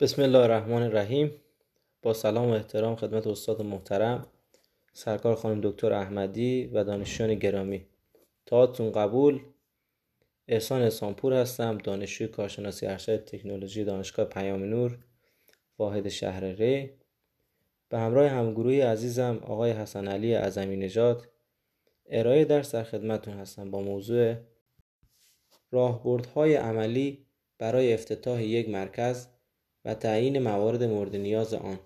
بسم الله الرحمن الرحیم. با سلام و احترام خدمت استاد محترم سرکار خانم دکتر احمدی و دانشجویان گرامی. تاعتون قبول احسان احسانپور هستم دانشجوی کارشناسی ارشد تکنولوژی دانشگاه پیام نور واحد شهر ری. به همراه همگروهی عزیزم آقای حسن علی عظمی نژاد ارائه درس در خدمتون هستم با موضوع راهبردهای عملی برای افتتاح یک مرکز. و تعیین موارد مورد نیاز آن.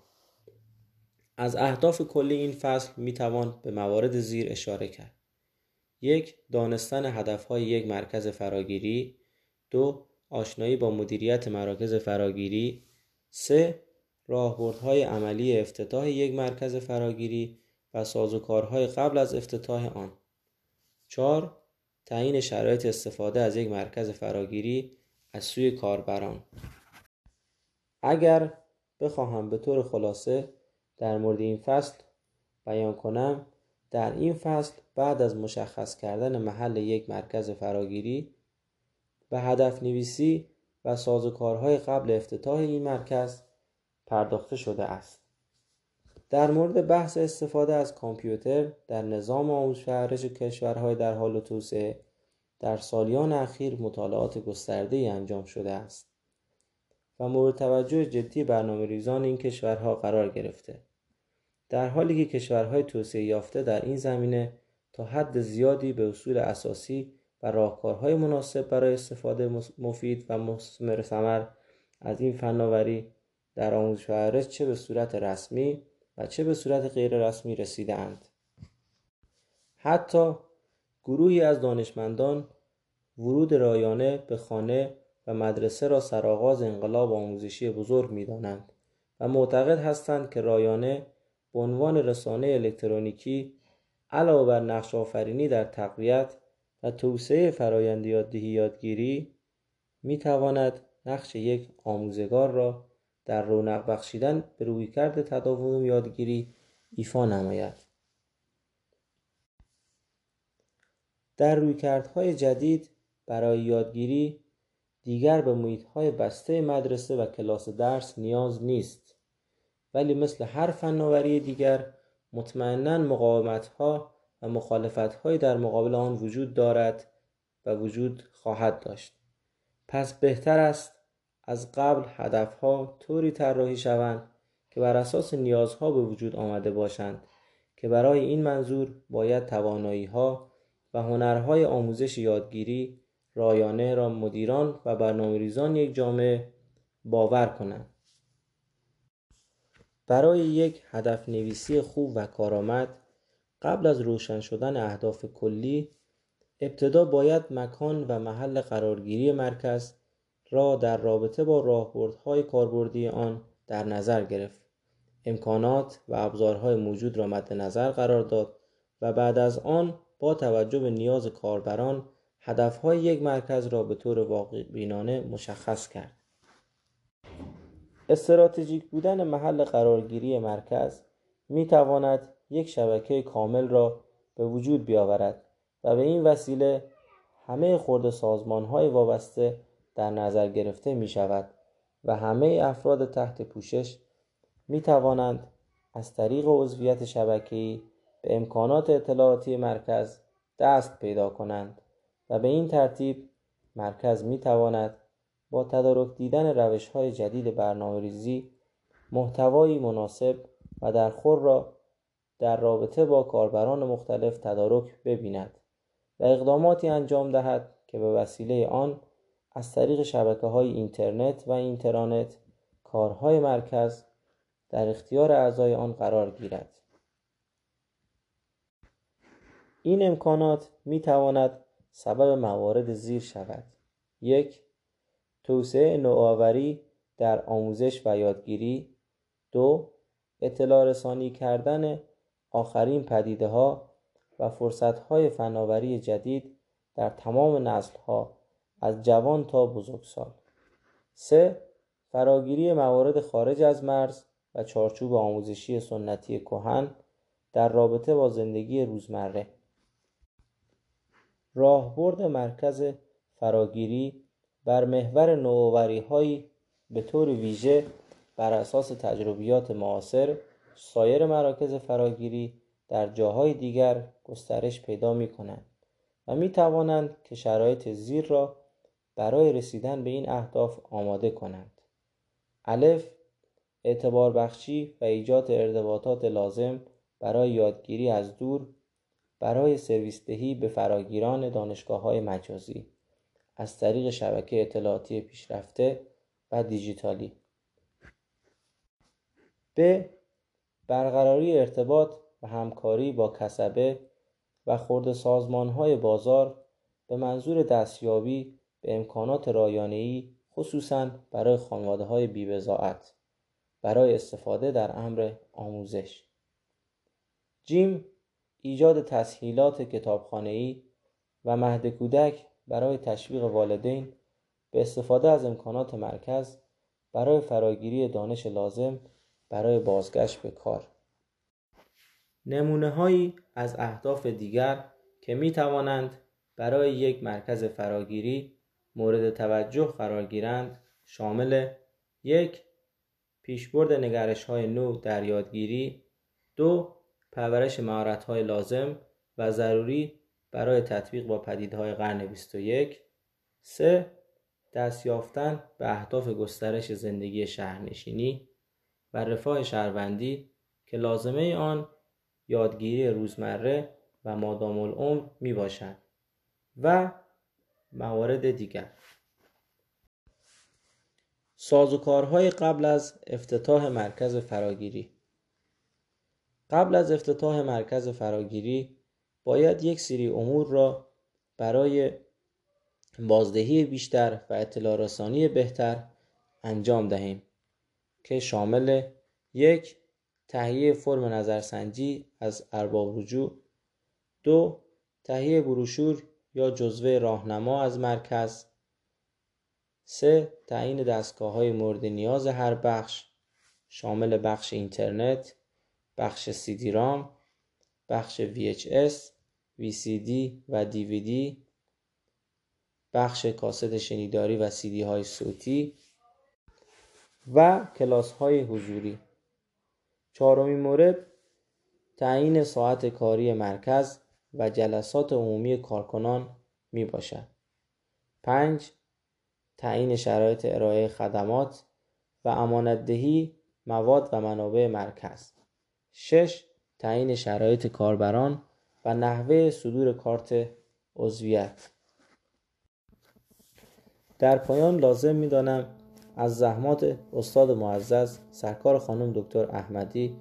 از اهداف کلی این فصل می توان به موارد زیر اشاره کرد. یک دانستن هدفهای یک مرکز فراگیری. دو آشنایی با مدیریت مراکز فراگیری. سه راهبردهای عملی افتتاح یک مرکز فراگیری و سازوکارهای قبل از افتتاح آن. چهار تعیین شرایط استفاده از یک مرکز فراگیری از سوی کاربران. اگر بخواهم به طور خلاصه در مورد این فصل بیان کنم در این فصل بعد از مشخص کردن محل یک مرکز فراگیری به هدف نویسی و سازوکارهای قبل افتتاح این مرکز پرداخته شده است. در مورد بحث استفاده از کامپیوتر در نظام آموزش پرورش کشورهای در حال توسعه در سالیان اخیر مطالعات گسترده انجام شده است. و مورد توجه جدی برنامه ریزان این کشورها قرار گرفته در حالی که کشورهای توسعه یافته در این زمینه تا حد زیادی به اصول اساسی و راهکارهای مناسب برای استفاده مفید و مثمر ثمر از این فناوری در آموزش و چه به صورت رسمی و چه به صورت غیر رسمی رسیده اند. حتی گروهی از دانشمندان ورود رایانه به خانه و مدرسه را سرآغاز انقلاب آموزشی بزرگ می‌دانند و معتقد هستند که رایانه به عنوان رسانه الکترونیکی علاوه بر نقش آفرینی در تقویت و توسعه فرایند یاددهی یادگیری می تواند نقش یک آموزگار را در رونق بخشیدن به رویکرد تداوم یادگیری ایفا نماید. در رویکردهای جدید برای یادگیری دیگر به محیطهای بسته مدرسه و کلاس درس نیاز نیست. ولی مثل هر فناوری دیگر مطمئنا مقاومتها و مخالفتهایی در مقابل آن وجود دارد و وجود خواهد داشت. پس بهتر است از قبل هدفها طوری طراحی شوند که بر اساس نیازها به وجود آمده باشند که برای این منظور باید توانایی ها و هنرهای آموزش یادگیری رایانه را مدیران و برنامه‌ریزان یک جامعه باور کنند. برای یک هدف نویسی خوب و کارآمد قبل از روشن شدن اهداف کلی ابتدا باید مکان و محل قرارگیری مرکز را در رابطه با راهبردهای کاربردی آن در نظر گرفت. امکانات و ابزارهای موجود را مد نظر قرار داد و بعد از آن با توجه به نیاز کاربران هدفهای یک مرکز را به طور واقع بینانه مشخص کرد. استراتژیک بودن محل قرارگیری مرکز می تواند یک شبکه کامل را به وجود بیاورد و به این وسیله همه خورده سازمان های وابسته در نظر گرفته می شود و همه افراد تحت پوشش می توانند از طریق عضویت شبکه‌ای به امکانات اطلاعاتی مرکز دست پیدا کنند. و به این ترتیب مرکز می تواند با تدارک دیدن روش های جدید برنامه ریزی محتوایی مناسب و در خور را در رابطه با کاربران مختلف تدارک ببیند و اقداماتی انجام دهد که به وسیله آن از طریق شبکه های اینترنت و اینترانت کارهای مرکز در اختیار اعضای آن قرار گیرد. این امکانات می تواند سبب موارد زیر شود. یک توسعه نوآوری در آموزش و یادگیری. دو اطلاع رسانی کردن آخرین پدیده ها و فرصت های فناوری جدید در تمام نسل ها از جوان تا بزرگسال. سه فراگیری موارد خارج از مرز و چارچوب آموزشی سنتی کهن در رابطه با زندگی روزمره. راهبرد مرکز فراگیری بر محور هایی به طور ویژه بر اساس تجربیات معاصر سایر مراکز فراگیری در جاهای دیگر گسترش پیدا می کنند و می توانند که شرایط زیر را برای رسیدن به این اهداف آماده کنند. الف اعتبار بخشی و ایجاد ارتباطات لازم برای یادگیری از دور برای سرویس دهی به فراگیران دانشگاه های مجازی از طریق شبکه اطلاعاتی پیشرفته و دیجیتالی. به برقراری ارتباط و همکاری با کسبه و خورد سازمان های بازار به منظور دستیابی به امکانات رایانه‌ای خصوصا برای خانواده های بیبزاعت برای استفاده در امر آموزش. جیم ایجاد تسهیلات کتابخانه‌ای و مهد کودک برای تشویق والدین به استفاده از امکانات مرکز برای فراگیری دانش لازم برای بازگشت به کار. نمونه هایی از اهداف دیگر که می توانند برای یک مرکز فراگیری مورد توجه قرار گیرند شامل یک پیشبرد نگرش های نو در یادگیری دو پرورش مهارت های لازم و ضروری برای تطبیق با پدیدهای قرن 21 سه دست یافتن به اهداف گسترش زندگی شهرنشینی و رفاه شهروندی که لازمه آن یادگیری روزمره و مادام العمر می باشد و موارد دیگر. سازوکارهای قبل از افتتاح مرکز فراگیری. قبل از افتتاح مرکز فراگیری باید یک سری امور را برای بازدهی بیشتر و اطلاع رسانی بهتر انجام دهیم که شامل یک تهیه فرم نظرسنجی از ارباب رجوع دو تهیه بروشور یا جزوه راهنما از مرکز سه تعیین دستگاه های مورد نیاز هر بخش شامل بخش اینترنت بخش دی رام بخش VHS VCD و DVD بخش کاست شنیداری و سیدی های صوتی و کلاس های حضوری چهارمین مورد تعیین ساعت کاری مرکز و جلسات عمومی کارکنان می باشد. 5. تعیین شرایط ارائه خدمات و امانتدهی مواد و منابع مرکز 6. تعیین شرایط کاربران و نحوه صدور کارت عضویت در پایان لازم می دانم از زحمات استاد معزز سرکار خانم دکتر احمدی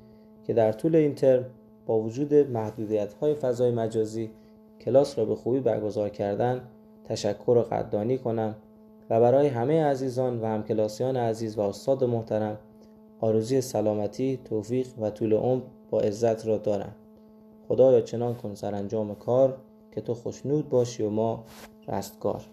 که در طول این ترم با وجود محدودیت های فضای مجازی کلاس را به خوبی برگزار کردن تشکر و قدردانی کنم و برای همه عزیزان و همکلاسیان عزیز و استاد محترم آرزوی سلامتی، توفیق و طول عمر با عزت را دارم. خدایا چنان کن سرانجام کار که تو خوشنود باشی و ما رستگار.